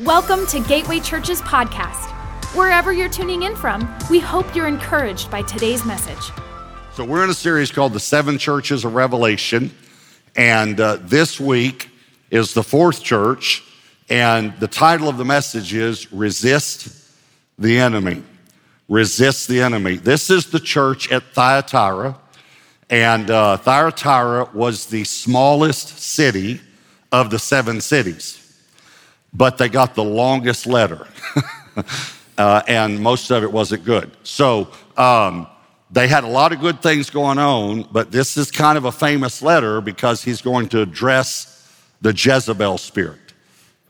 Welcome to Gateway Church's podcast. Wherever you're tuning in from, we hope you're encouraged by today's message. So, we're in a series called The Seven Churches of Revelation. And uh, this week is the fourth church. And the title of the message is Resist the Enemy. Resist the Enemy. This is the church at Thyatira. And uh, Thyatira was the smallest city of the seven cities, but they got the longest letter. uh, and most of it wasn't good. So um, they had a lot of good things going on, but this is kind of a famous letter because he's going to address the Jezebel spirit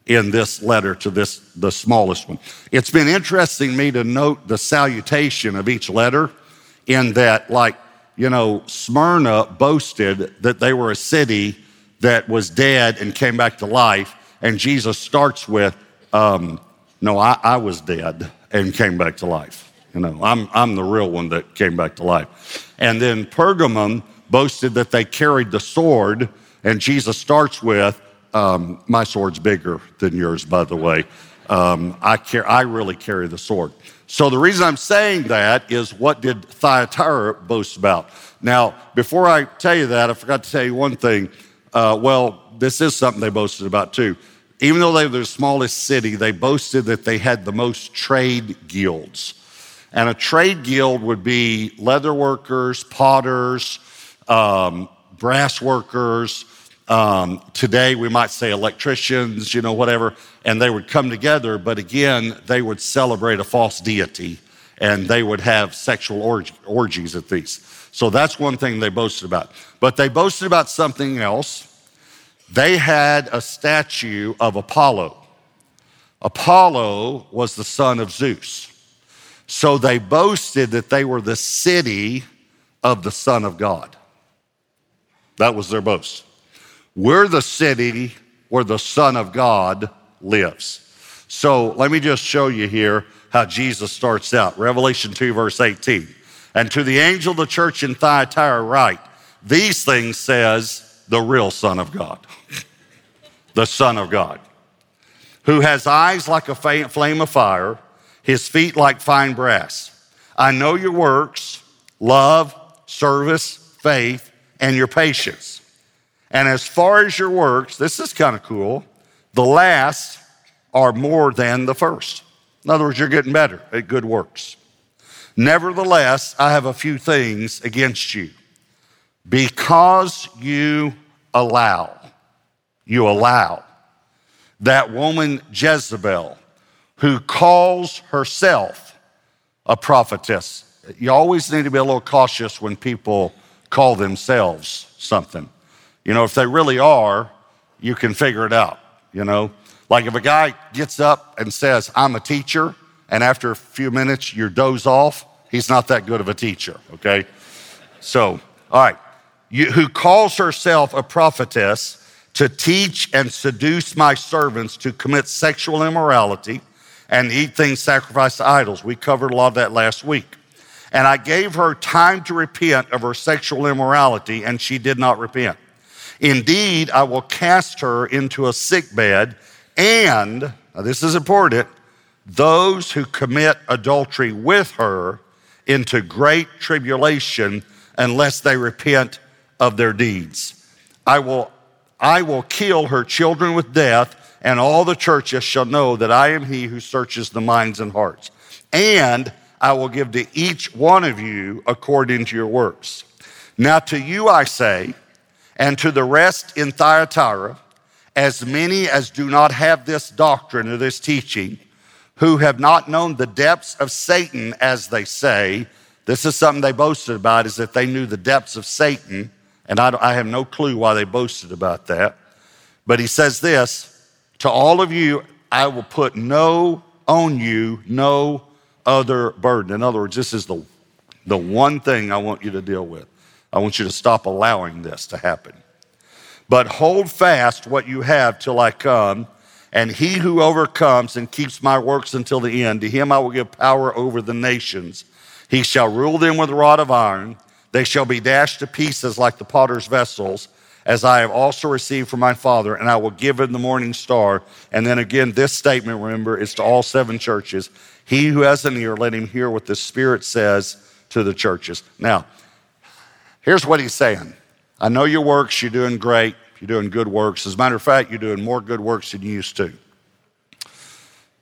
in this letter to this the smallest one. It's been interesting me to note the salutation of each letter in that like you know Smyrna boasted that they were a city that was dead and came back to life and Jesus starts with um, no I, I was dead and came back to life. You know, I'm, I'm the real one that came back to life. And then Pergamum boasted that they carried the sword, and Jesus starts with, um, My sword's bigger than yours, by the way. Um, I, car- I really carry the sword. So the reason I'm saying that is what did Thyatira boast about? Now, before I tell you that, I forgot to tell you one thing. Uh, well, this is something they boasted about too. Even though they were the smallest city, they boasted that they had the most trade guilds. And a trade guild would be leather workers, potters, um, brass workers. Um, today, we might say electricians, you know, whatever. And they would come together, but again, they would celebrate a false deity and they would have sexual org- orgies at these. So that's one thing they boasted about. But they boasted about something else. They had a statue of Apollo. Apollo was the son of Zeus. So they boasted that they were the city of the Son of God. That was their boast. We're the city where the Son of God lives. So let me just show you here how Jesus starts out. Revelation 2, verse 18. And to the angel of the church in Thyatira, write, These things says the real Son of God, the Son of God, who has eyes like a flame of fire his feet like fine brass. I know your works, love, service, faith, and your patience. And as far as your works, this is kind of cool, the last are more than the first. In other words, you're getting better at good works. Nevertheless, I have a few things against you. Because you allow, you allow that woman Jezebel who calls herself a prophetess. You always need to be a little cautious when people call themselves something. You know, if they really are, you can figure it out, you know? Like if a guy gets up and says, I'm a teacher, and after a few minutes you doze off, he's not that good of a teacher, okay? So, all right, who calls herself a prophetess to teach and seduce my servants to commit sexual immorality and eat things sacrificed to idols. We covered a lot of that last week. And I gave her time to repent of her sexual immorality, and she did not repent. Indeed, I will cast her into a sick bed, and this is important those who commit adultery with her into great tribulation unless they repent of their deeds. I will, I will kill her children with death and all the churches shall know that I am he who searches the minds and hearts. And I will give to each one of you according to your works. Now to you I say, and to the rest in Thyatira, as many as do not have this doctrine or this teaching, who have not known the depths of Satan, as they say, this is something they boasted about, is that they knew the depths of Satan, and I, I have no clue why they boasted about that. But he says this, to all of you, I will put no on you, no other burden. In other words, this is the, the one thing I want you to deal with. I want you to stop allowing this to happen. But hold fast what you have till I come. And he who overcomes and keeps my works until the end, to him I will give power over the nations. He shall rule them with a rod of iron. They shall be dashed to pieces like the potter's vessels, as I have also received from my Father, and I will give him the morning star. And then again, this statement, remember, is to all seven churches. He who has an ear, let him hear what the Spirit says to the churches. Now, here's what he's saying I know your works, you're doing great, you're doing good works. As a matter of fact, you're doing more good works than you used to.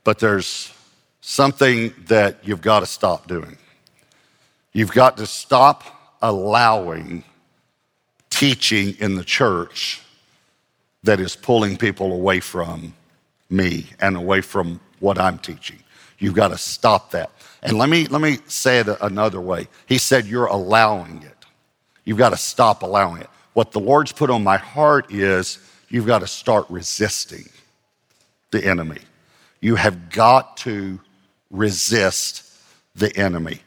But there's something that you've got to stop doing. You've got to stop allowing teaching in the church that is pulling people away from me and away from what I'm teaching. You've got to stop that. And let me, let me say it another way. He said, You're allowing it. You've got to stop allowing it. What the Lord's put on my heart is you've got to start resisting the enemy. You have got to resist the enemy.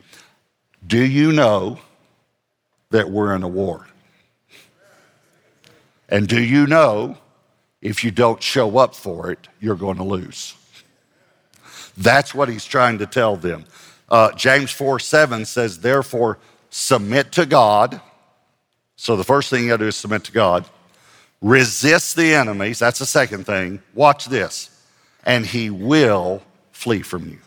Do you know that we're in a war? And do you know if you don't show up for it, you're going to lose? That's what he's trying to tell them. Uh, James 4 7 says, Therefore, submit to God. So the first thing you got to do is submit to God. Resist the enemies. That's the second thing. Watch this. And he will flee from you.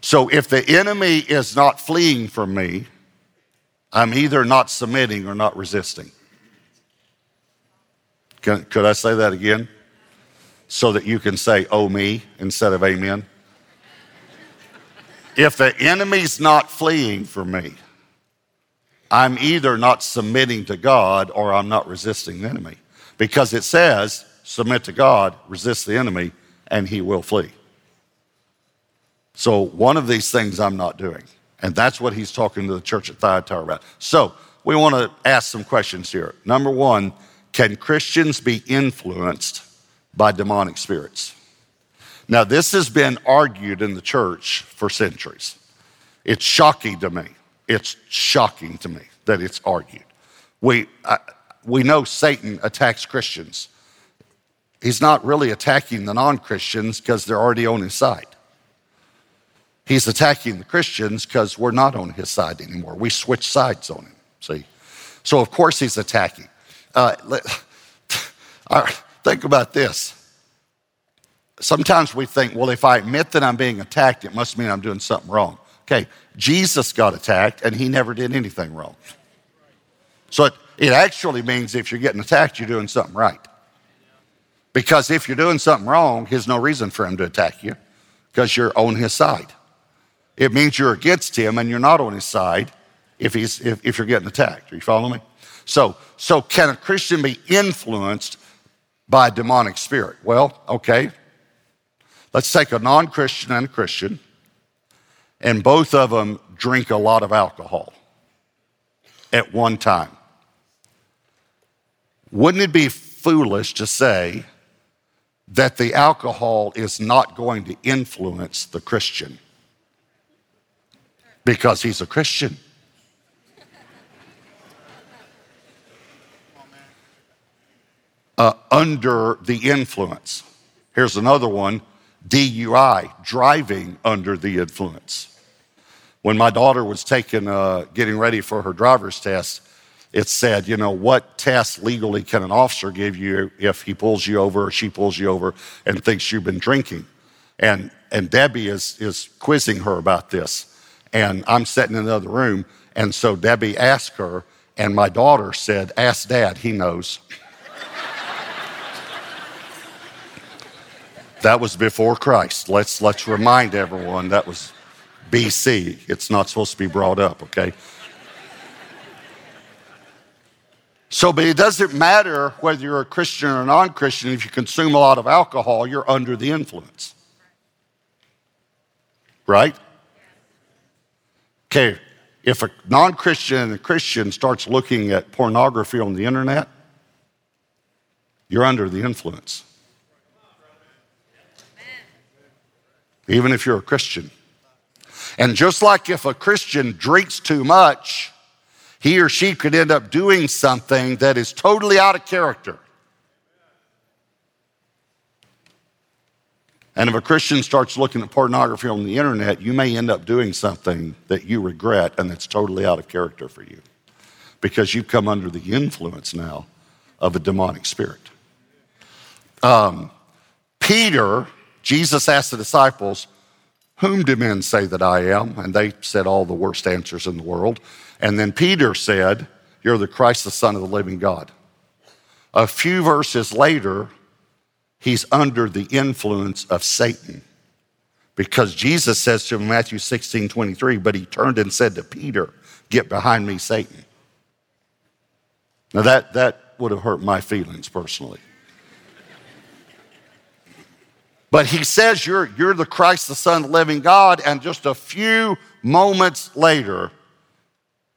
So if the enemy is not fleeing from me, I'm either not submitting or not resisting. Can, could I say that again? So that you can say, oh, me, instead of amen. if the enemy's not fleeing from me, I'm either not submitting to God or I'm not resisting the enemy. Because it says, submit to God, resist the enemy, and he will flee. So, one of these things I'm not doing. And that's what he's talking to the church at Thyatira about. So, we want to ask some questions here. Number one, can Christians be influenced by demonic spirits? Now, this has been argued in the church for centuries. It's shocking to me. It's shocking to me that it's argued. We, I, we know Satan attacks Christians. He's not really attacking the non Christians because they're already on his side. He's attacking the Christians because we're not on his side anymore. We switch sides on him, see? So, of course, he's attacking. Uh, let, think about this. Sometimes we think, well, if I admit that I'm being attacked, it must mean I'm doing something wrong. Okay, Jesus got attacked and he never did anything wrong. So it, it actually means if you're getting attacked, you're doing something right. Because if you're doing something wrong, there's no reason for him to attack you because you're on his side. It means you're against him and you're not on his side if, he's, if, if you're getting attacked. Are you following me? So, so can a Christian be influenced by a demonic spirit? Well, okay. Let's take a non Christian and a Christian, and both of them drink a lot of alcohol at one time. Wouldn't it be foolish to say that the alcohol is not going to influence the Christian? Because he's a Christian. Uh, under the influence. Here's another one DUI, driving under the influence. When my daughter was taking, uh, getting ready for her driver's test, it said, you know, what test legally can an officer give you if he pulls you over or she pulls you over and thinks you've been drinking? And, and Debbie is, is quizzing her about this. And I'm sitting in the other room. And so Debbie asked her, and my daughter said, Ask dad, he knows. that was before Christ. Let's, let's remind everyone that was BC. It's not supposed to be brought up, okay? So, but it doesn't matter whether you're a Christian or a non Christian, if you consume a lot of alcohol, you're under the influence. Right? Okay, if a non Christian and a Christian starts looking at pornography on the internet, you're under the influence. Even if you're a Christian. And just like if a Christian drinks too much, he or she could end up doing something that is totally out of character. And if a Christian starts looking at pornography on the internet, you may end up doing something that you regret and that's totally out of character for you. because you've come under the influence now of a demonic spirit. Um, Peter, Jesus asked the disciples, Whom do men say that I am? And they said all the worst answers in the world. And then Peter said, You're the Christ, the Son of the living God. A few verses later, he's under the influence of Satan. Because Jesus says to him in Matthew 16, 23, but he turned and said to Peter, Get behind me, Satan. Now that, that would have hurt my feelings personally. But he says, you're, you're the Christ, the Son of the living God, and just a few moments later,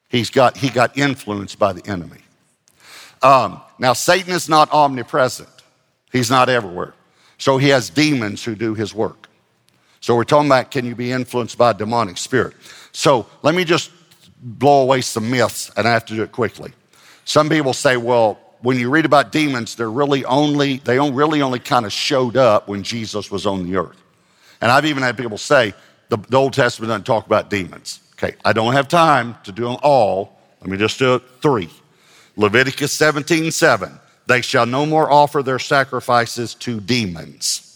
he's got, he got influenced by the enemy. Um, now, Satan is not omnipresent, he's not everywhere. So he has demons who do his work. So we're talking about can you be influenced by a demonic spirit? So let me just blow away some myths, and I have to do it quickly. Some people say, well, when you read about demons, they're really only, they really only kind of showed up when Jesus was on the earth. And I've even had people say, the, the Old Testament doesn't talk about demons. Okay, I don't have time to do them all. Let me just do three. Leviticus 17, 7. They shall no more offer their sacrifices to demons.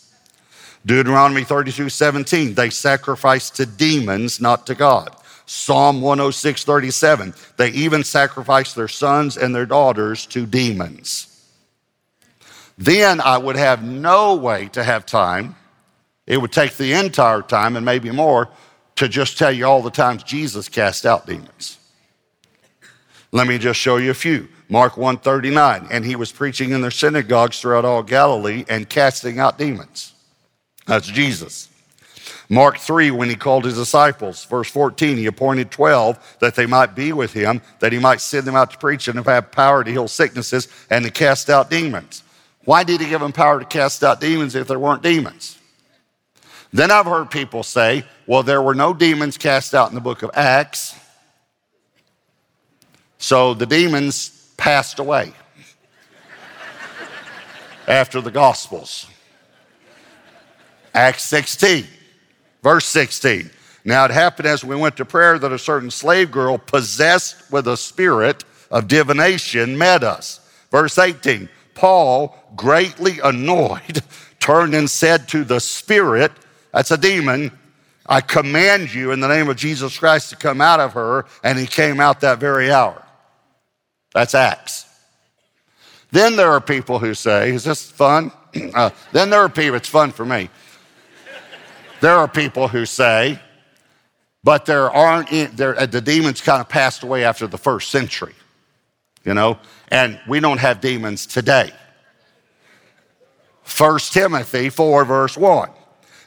Deuteronomy 32, 17. They sacrifice to demons, not to God. Psalm 106, 37. They even sacrifice their sons and their daughters to demons. Then I would have no way to have time. It would take the entire time and maybe more to just tell you all the times Jesus cast out demons. Let me just show you a few. Mark 139, and he was preaching in their synagogues throughout all Galilee and casting out demons. That's Jesus. Mark 3, when he called his disciples, verse 14, he appointed 12 that they might be with him, that he might send them out to preach and have power to heal sicknesses and to cast out demons. Why did he give them power to cast out demons if there weren't demons? Then I've heard people say, well, there were no demons cast out in the book of Acts, so the demons passed away after the Gospels. Acts 16. Verse 16. Now it happened as we went to prayer that a certain slave girl possessed with a spirit of divination met us. Verse 18. Paul, greatly annoyed, turned and said to the spirit, that's a demon, I command you in the name of Jesus Christ to come out of her. And he came out that very hour. That's Acts. Then there are people who say, Is this fun? Uh, then there are people, it's fun for me. There are people who say, but there aren't, there, uh, the demons kind of passed away after the first century, you know, and we don't have demons today. 1 Timothy 4, verse 1.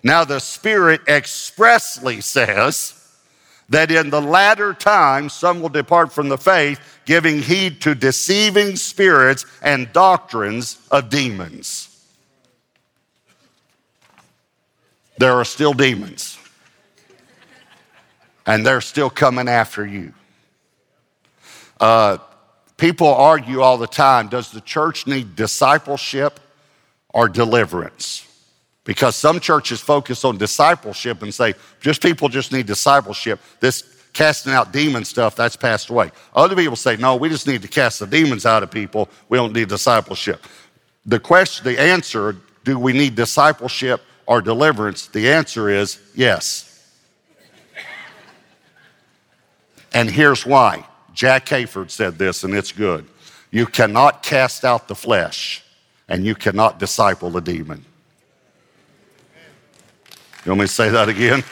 Now, the Spirit expressly says that in the latter times some will depart from the faith, giving heed to deceiving spirits and doctrines of demons. there are still demons. And they're still coming after you. Uh, people argue all the time does the church need discipleship or deliverance? Because some churches focus on discipleship and say, just people just need discipleship. This casting out demon stuff, that's passed away. Other people say, no, we just need to cast the demons out of people. We don't need discipleship. The question, the answer, do we need discipleship or deliverance? The answer is yes. And here's why. Jack Hayford said this, and it's good. You cannot cast out the flesh, and you cannot disciple the demon. You want me to say that again?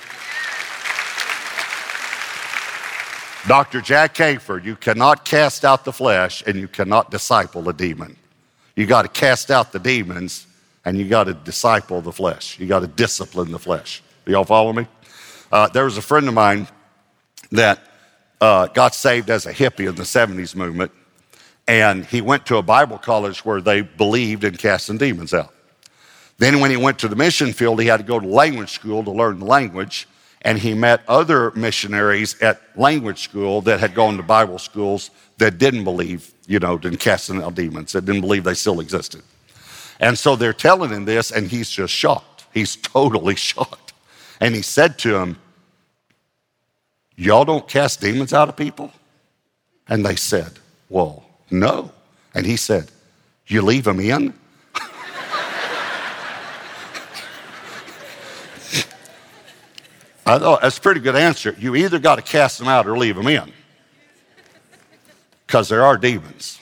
Dr. Jack Hayford, you cannot cast out the flesh and you cannot disciple a demon. You got to cast out the demons and you got to disciple the flesh. You got to discipline the flesh. Do y'all follow me? Uh, there was a friend of mine that uh, got saved as a hippie in the 70s movement, and he went to a Bible college where they believed in casting demons out. Then, when he went to the mission field, he had to go to language school to learn the language, and he met other missionaries at language school that had gone to Bible schools that didn't believe, you know, in casting out demons, that didn't believe they still existed. And so they're telling him this, and he's just shocked. He's totally shocked. And he said to him, Y'all don't cast demons out of people? And they said, Well, no. And he said, You leave them in? I thought that's a pretty good answer. You either got to cast them out or leave them in because there are demons.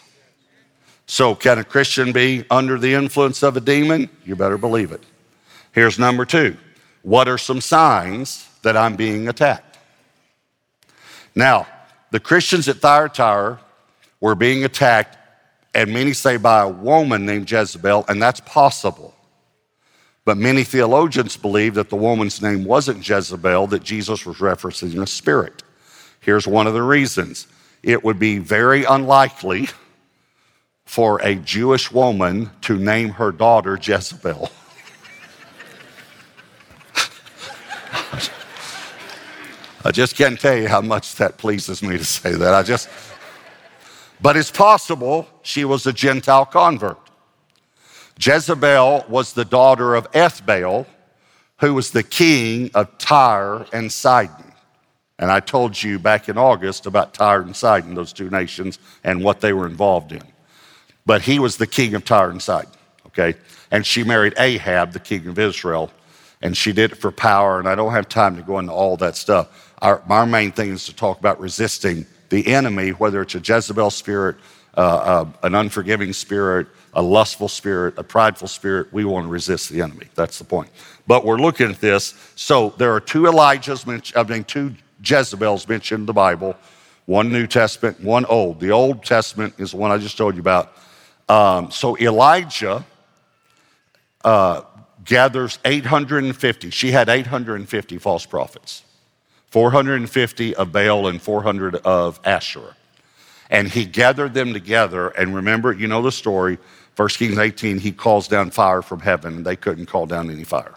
So, can a Christian be under the influence of a demon? You better believe it. Here's number two What are some signs that I'm being attacked? Now, the Christians at Thyatira were being attacked, and many say by a woman named Jezebel, and that's possible. But many theologians believe that the woman's name wasn't Jezebel, that Jesus was referencing a spirit. Here's one of the reasons it would be very unlikely for a Jewish woman to name her daughter Jezebel. I just can't tell you how much that pleases me to say that. I just, but it's possible she was a Gentile convert. Jezebel was the daughter of Ethbaal, who was the king of Tyre and Sidon. And I told you back in August about Tyre and Sidon, those two nations, and what they were involved in. But he was the king of Tyre and Sidon, okay? And she married Ahab, the king of Israel, and she did it for power. And I don't have time to go into all that stuff. Our, our main thing is to talk about resisting the enemy, whether it's a Jezebel spirit, uh, uh, an unforgiving spirit, a lustful spirit, a prideful spirit. We want to resist the enemy. That's the point. But we're looking at this. So there are two Elijahs, I mean, two Jezebels mentioned in the Bible one New Testament, one Old. The Old Testament is the one I just told you about. Um, so Elijah uh, gathers 850. She had 850 false prophets, 450 of Baal and 400 of Asherah. And he gathered them together. And remember, you know the story. 1 Kings 18, he calls down fire from heaven, and they couldn't call down any fire.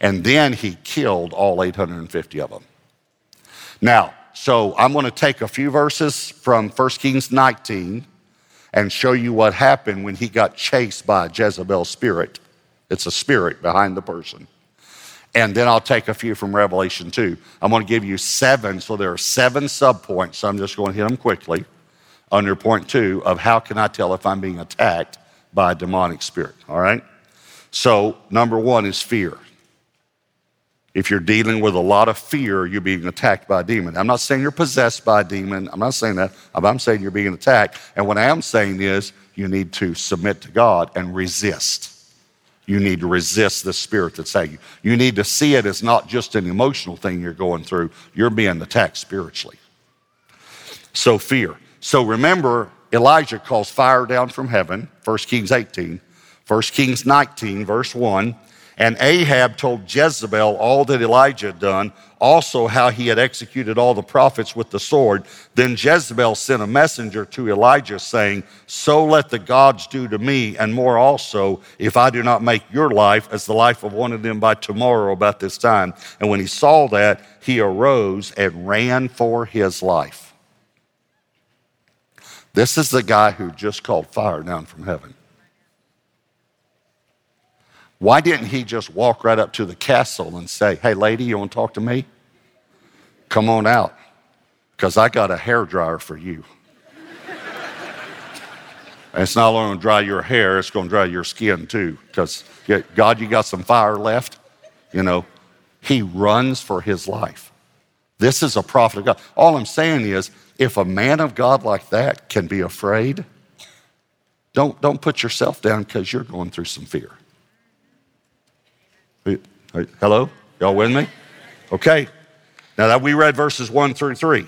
And then he killed all 850 of them. Now, so I'm going to take a few verses from 1 Kings 19 and show you what happened when he got chased by a Jezebel spirit. It's a spirit behind the person. And then I'll take a few from Revelation 2. I'm going to give you seven, so there are seven subpoints. So I'm just going to hit them quickly under point two of how can I tell if I'm being attacked by a demonic spirit, all right? So, number one is fear. If you're dealing with a lot of fear, you're being attacked by a demon. I'm not saying you're possessed by a demon. I'm not saying that. I'm saying you're being attacked. And what I am saying is you need to submit to God and resist. You need to resist the spirit that's at you. You need to see it as not just an emotional thing you're going through, you're being attacked spiritually. So, fear. So, remember, Elijah calls fire down from heaven, 1 Kings 18, 1 Kings 19, verse 1. And Ahab told Jezebel all that Elijah had done, also how he had executed all the prophets with the sword. Then Jezebel sent a messenger to Elijah, saying, So let the gods do to me, and more also, if I do not make your life as the life of one of them by tomorrow about this time. And when he saw that, he arose and ran for his life. This is the guy who just called fire down from heaven. Why didn't he just walk right up to the castle and say, Hey, lady, you want to talk to me? Come on out, because I got a hair dryer for you. and it's not only going to dry your hair, it's going to dry your skin too, because God, you got some fire left. You know, he runs for his life. This is a prophet of God. All I'm saying is, if a man of God like that can be afraid, don't, don't put yourself down because you're going through some fear. Hello? Y'all with me? Okay. Now that we read verses one through three.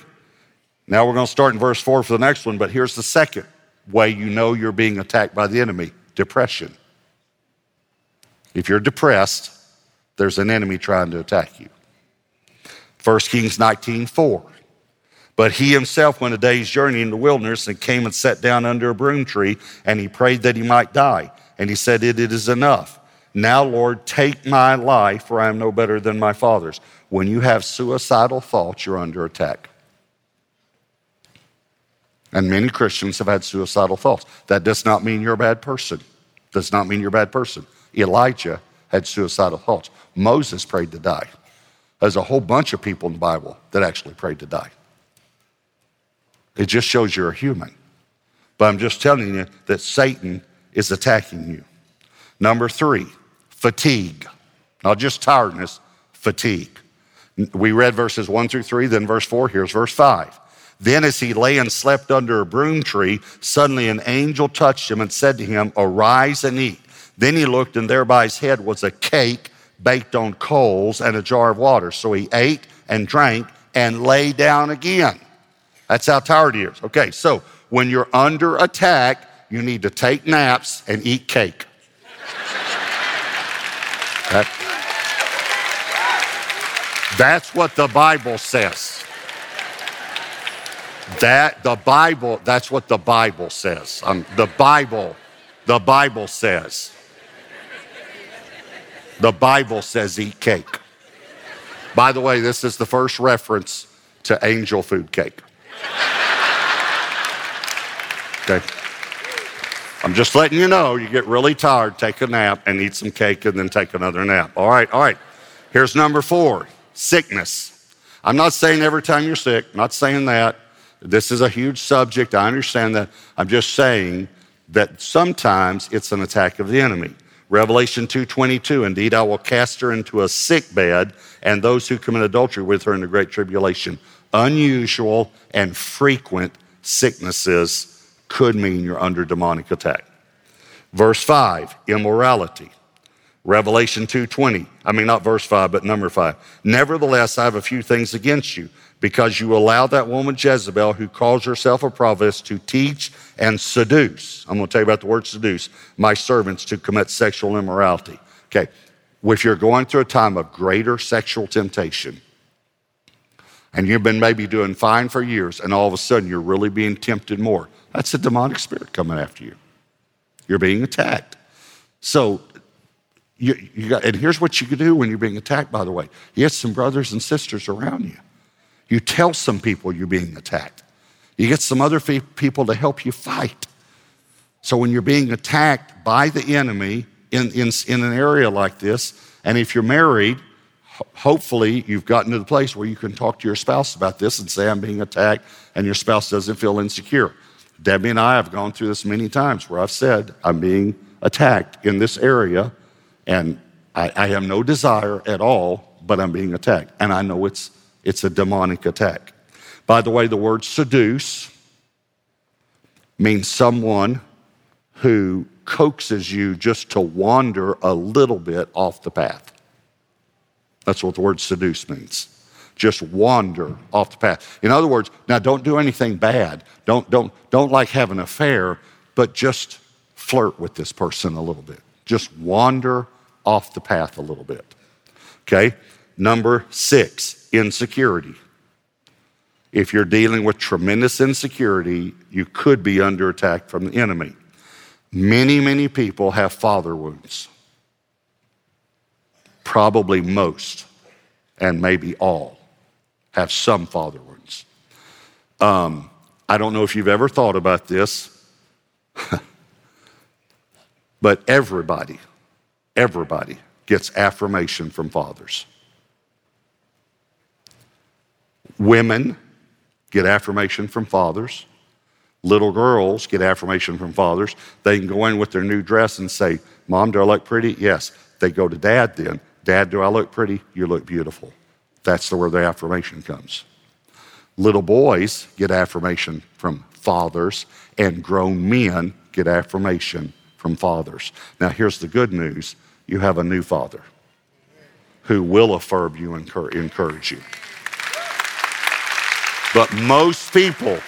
Now we're going to start in verse four for the next one, but here's the second way you know you're being attacked by the enemy depression. If you're depressed, there's an enemy trying to attack you. 1 Kings 19 4. But he himself went a day's journey in the wilderness and came and sat down under a broom tree, and he prayed that he might die. And he said, It, it is enough. Now, Lord, take my life, for I am no better than my father's. When you have suicidal thoughts, you're under attack. And many Christians have had suicidal thoughts. That does not mean you're a bad person. Does not mean you're a bad person. Elijah had suicidal thoughts. Moses prayed to die. There's a whole bunch of people in the Bible that actually prayed to die. It just shows you're a human. But I'm just telling you that Satan is attacking you. Number three, fatigue. Not just tiredness, fatigue. We read verses one through three, then verse four. Here's verse five. Then, as he lay and slept under a broom tree, suddenly an angel touched him and said to him, Arise and eat. Then he looked, and there by his head was a cake baked on coals and a jar of water. So he ate and drank and lay down again. That's how tired he is. Okay, so when you're under attack, you need to take naps and eat cake. That, that's what the Bible says. That the Bible, that's what the Bible says. Um, the Bible, the Bible says. The Bible says eat cake. By the way, this is the first reference to angel food cake. Okay. I'm just letting you know you get really tired, take a nap and eat some cake and then take another nap. All right, all right. Here's number four sickness. I'm not saying every time you're sick, not saying that. This is a huge subject. I understand that. I'm just saying that sometimes it's an attack of the enemy. Revelation 2:22 Indeed I will cast her into a sick bed and those who commit adultery with her in the great tribulation. Unusual and frequent sicknesses could mean you're under demonic attack. Verse 5, immorality. Revelation 2:20. I mean not verse 5, but number 5. Nevertheless, I have a few things against you because you allow that woman Jezebel who calls herself a prophetess to teach and seduce. I'm going to tell you about the word seduce, my servants to commit sexual immorality. Okay. If you're going through a time of greater sexual temptation, and you've been maybe doing fine for years, and all of a sudden you're really being tempted more. That's a demonic spirit coming after you. You're being attacked. So, you, you got, and here's what you can do when you're being attacked, by the way. You get some brothers and sisters around you. You tell some people you're being attacked. You get some other people to help you fight. So when you're being attacked by the enemy in, in, in an area like this, and if you're married, hopefully you've gotten to the place where you can talk to your spouse about this and say, I'm being attacked, and your spouse doesn't feel insecure. Debbie and I have gone through this many times where I've said, I'm being attacked in this area, and I, I have no desire at all, but I'm being attacked. And I know it's, it's a demonic attack. By the way, the word seduce means someone who coaxes you just to wander a little bit off the path. That's what the word seduce means. Just wander off the path. In other words, now don't do anything bad. Don't, don't, don't like have an affair, but just flirt with this person a little bit. Just wander off the path a little bit. Okay? Number six, insecurity. If you're dealing with tremendous insecurity, you could be under attack from the enemy. Many, many people have father wounds probably most, and maybe all, have some father wounds. Um, I don't know if you've ever thought about this, but everybody, everybody gets affirmation from fathers. Women get affirmation from fathers. Little girls get affirmation from fathers. They can go in with their new dress and say, Mom, do I look pretty? Yes. They go to dad then. Dad, do I look pretty? You look beautiful. That's the where the affirmation comes. Little boys get affirmation from fathers, and grown men get affirmation from fathers. Now, here's the good news you have a new father who will affirm you and encourage you. But most people,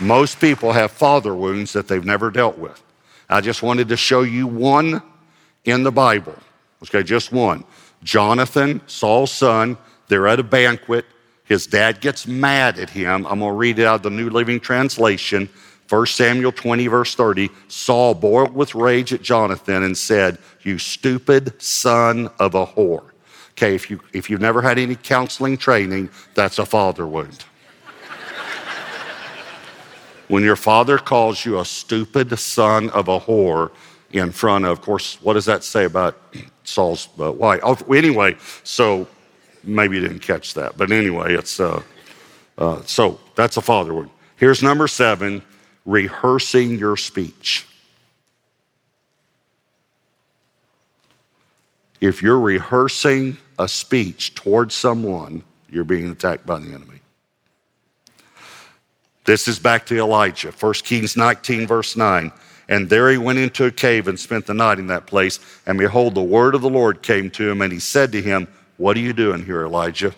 most people have father wounds that they've never dealt with. I just wanted to show you one in the Bible. Okay, just one. Jonathan, Saul's son, they're at a banquet. His dad gets mad at him. I'm going to read it out of the New Living Translation. 1 Samuel 20, verse 30. Saul boiled with rage at Jonathan and said, You stupid son of a whore. Okay, if, you, if you've never had any counseling training, that's a father wound. when your father calls you a stupid son of a whore in front of, of course, what does that say about Saul's uh, wife. Oh, anyway, so maybe you didn't catch that, but anyway, it's uh, uh, so that's a father word. Here's number seven: rehearsing your speech. If you're rehearsing a speech towards someone, you're being attacked by the enemy. This is back to Elijah, 1 Kings 19, verse 9. And there he went into a cave and spent the night in that place. And behold, the word of the Lord came to him, and he said to him, What are you doing here, Elijah?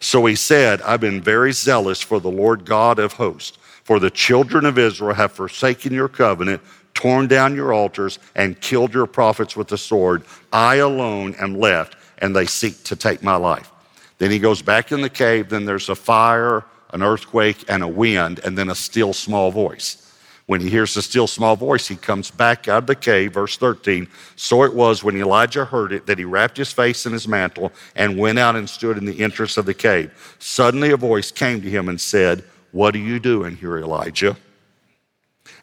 So he said, I've been very zealous for the Lord God of hosts, for the children of Israel have forsaken your covenant, torn down your altars, and killed your prophets with the sword. I alone am left, and they seek to take my life. Then he goes back in the cave, then there's a fire an earthquake, and a wind, and then a still small voice. When he hears the still small voice, he comes back out of the cave, verse 13. So it was when Elijah heard it that he wrapped his face in his mantle and went out and stood in the entrance of the cave. Suddenly a voice came to him and said, What are you doing here, Elijah?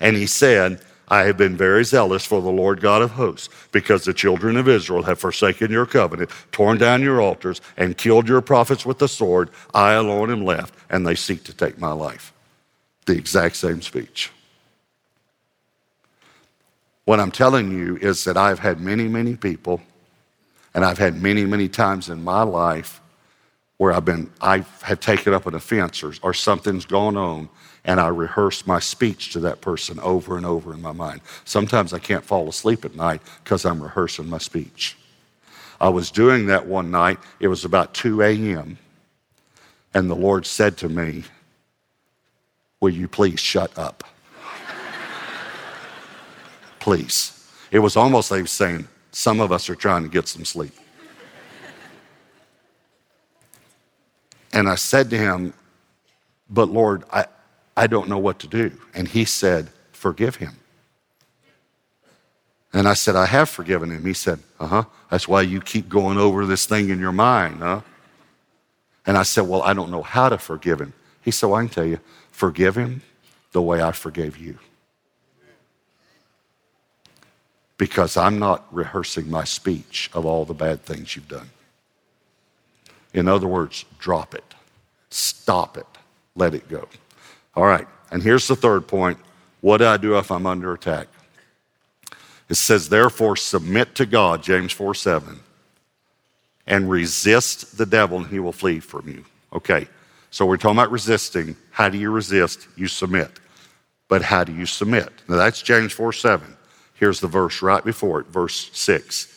And he said, I have been very zealous for the Lord God of hosts, because the children of Israel have forsaken your covenant, torn down your altars, and killed your prophets with the sword. I alone am left, and they seek to take my life. The exact same speech. What I'm telling you is that I've had many, many people, and I've had many, many times in my life where I've been, I've taken up an offense or, or something's gone on, and I rehearse my speech to that person over and over in my mind. Sometimes I can't fall asleep at night because I'm rehearsing my speech. I was doing that one night, it was about 2 a.m., and the Lord said to me, Will you please shut up? Please. It was almost like saying, Some of us are trying to get some sleep. and I said to him, But Lord, I, I don't know what to do. And he said, Forgive him. And I said, I have forgiven him. He said, Uh huh. That's why you keep going over this thing in your mind, huh? And I said, Well, I don't know how to forgive him. He said, Well, I can tell you, forgive him the way I forgave you. Because I'm not rehearsing my speech of all the bad things you've done. In other words, drop it, stop it, let it go. All right, and here's the third point what do I do if I'm under attack? It says, therefore, submit to God, James 4 7, and resist the devil, and he will flee from you. Okay, so we're talking about resisting. How do you resist? You submit. But how do you submit? Now that's James 4 7. Here's the verse right before it, verse 6.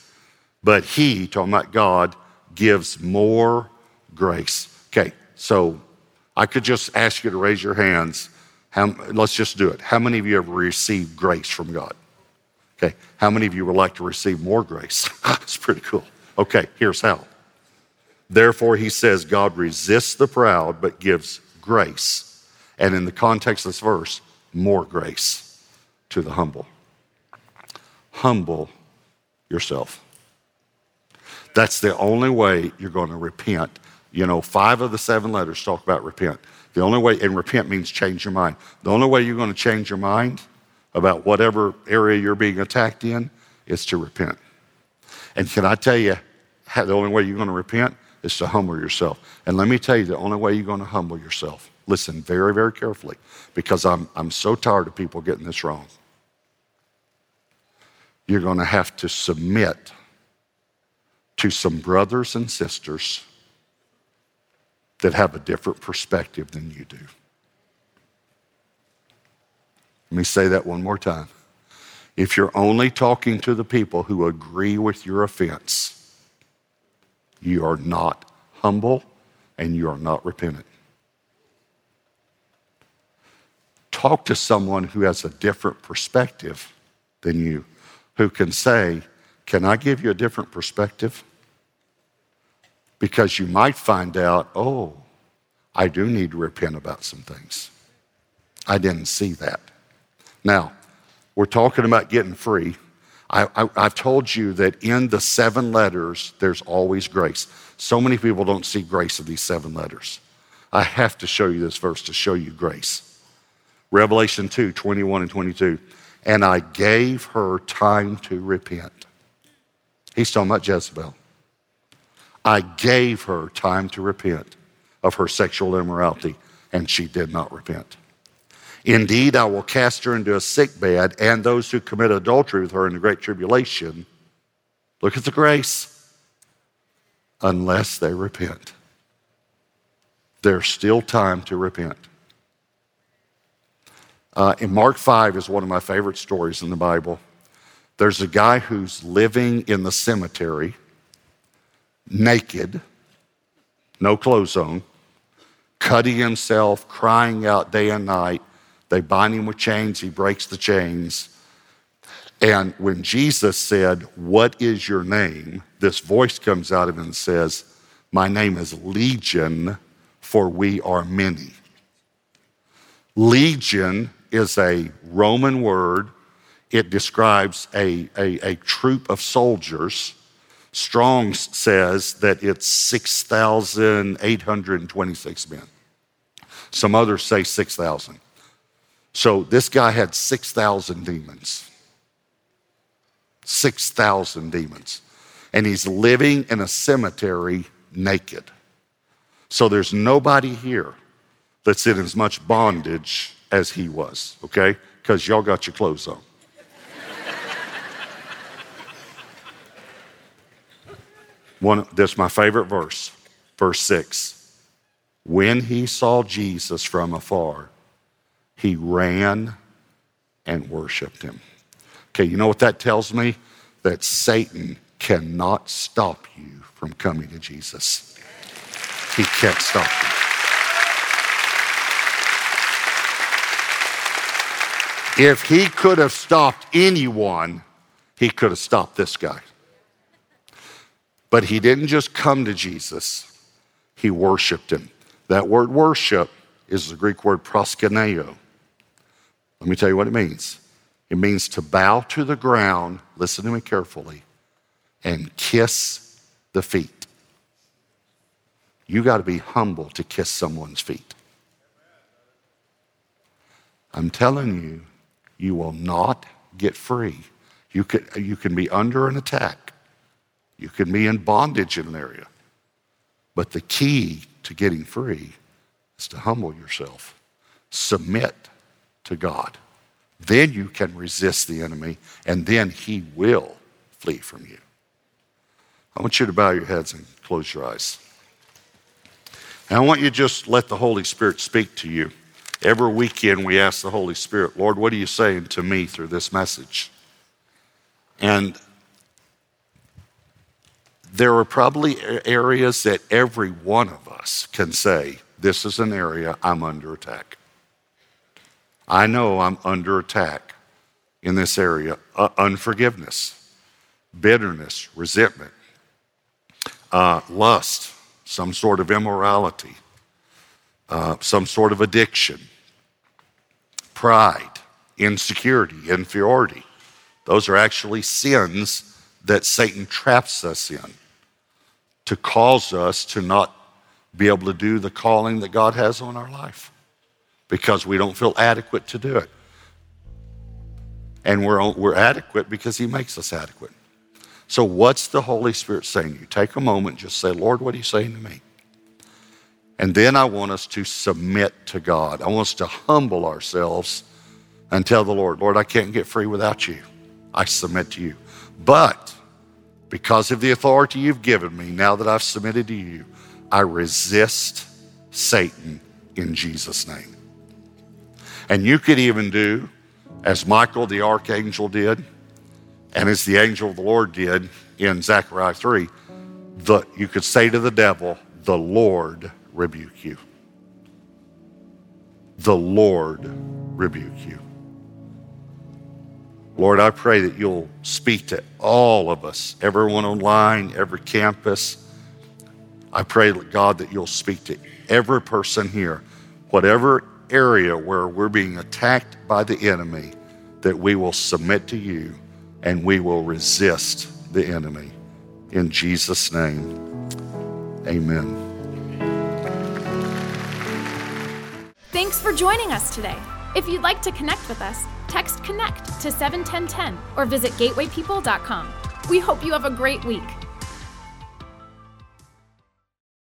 But he, talking about God, gives more grace. Okay, so I could just ask you to raise your hands. How, let's just do it. How many of you have received grace from God? Okay. How many of you would like to receive more grace? That's pretty cool. Okay, here's how. Therefore, he says, God resists the proud, but gives grace. And in the context of this verse, more grace to the humble. Humble yourself. That's the only way you're going to repent you know, five of the seven letters talk about repent. The only way, and repent means change your mind. The only way you're going to change your mind about whatever area you're being attacked in is to repent. And can I tell you, the only way you're going to repent is to humble yourself. And let me tell you, the only way you're going to humble yourself, listen very, very carefully, because I'm, I'm so tired of people getting this wrong. You're going to have to submit to some brothers and sisters that have a different perspective than you do. Let me say that one more time. If you're only talking to the people who agree with your offense, you are not humble and you are not repentant. Talk to someone who has a different perspective than you, who can say, Can I give you a different perspective? because you might find out, oh, I do need to repent about some things. I didn't see that. Now, we're talking about getting free. I, have told you that in the seven letters, there's always grace. So many people don't see grace of these seven letters. I have to show you this verse to show you grace. Revelation 2 21 and 22. And I gave her time to repent. He's talking about Jezebel. I gave her time to repent of her sexual immorality, and she did not repent. Indeed, I will cast her into a sick bed, and those who commit adultery with her in the great tribulation. Look at the grace. Unless they repent. There's still time to repent. Uh, in Mark 5 is one of my favorite stories in the Bible. There's a guy who's living in the cemetery, naked, no clothes on, cutting himself, crying out day and night they bind him with chains, he breaks the chains. And when Jesus said, What is your name? this voice comes out of him and says, My name is Legion, for we are many. Legion is a Roman word. It describes a, a, a troop of soldiers. Strong's says that it's 6,826 men. Some others say 6,000. So this guy had 6,000 demons. 6,000 demons. And he's living in a cemetery naked. So there's nobody here that's in as much bondage as he was, okay? Because y'all got your clothes on. One, that's my favorite verse, verse six. When he saw Jesus from afar, he ran and worshiped him. Okay, you know what that tells me? That Satan cannot stop you from coming to Jesus. He can't stop you. If he could have stopped anyone, he could have stopped this guy. But he didn't just come to Jesus, he worshiped him. That word worship is the Greek word proskuneo. Let me tell you what it means it means to bow to the ground, listen to me carefully, and kiss the feet. You got to be humble to kiss someone's feet. I'm telling you, you will not get free. You can, you can be under an attack, you can be in bondage in an area. But the key to getting free is to humble yourself, submit to God. Then you can resist the enemy, and then he will flee from you. I want you to bow your heads and close your eyes. And I want you to just let the Holy Spirit speak to you. Every weekend, we ask the Holy Spirit, Lord, what are you saying to me through this message? And there are probably areas that every one of us can say, This is an area I'm under attack. I know I'm under attack in this area uh, unforgiveness, bitterness, resentment, uh, lust, some sort of immorality, uh, some sort of addiction, pride, insecurity, inferiority. Those are actually sins that Satan traps us in to cause us to not be able to do the calling that God has on our life because we don't feel adequate to do it. And we're, we're adequate because He makes us adequate. So, what's the Holy Spirit saying to you? Take a moment, just say, Lord, what are you saying to me? And then I want us to submit to God. I want us to humble ourselves and tell the Lord, Lord, I can't get free without you. I submit to you. But because of the authority you've given me, now that I've submitted to you, I resist Satan in Jesus' name. And you could even do as Michael the archangel did, and as the angel of the Lord did in Zechariah 3, the, you could say to the devil, The Lord rebuke you. The Lord rebuke you. Lord, I pray that you'll speak to all of us, everyone online, every campus. I pray, God, that you'll speak to every person here, whatever area where we're being attacked by the enemy, that we will submit to you and we will resist the enemy. In Jesus' name, amen. For joining us today. If you'd like to connect with us, text connect to 71010 or visit gatewaypeople.com. We hope you have a great week.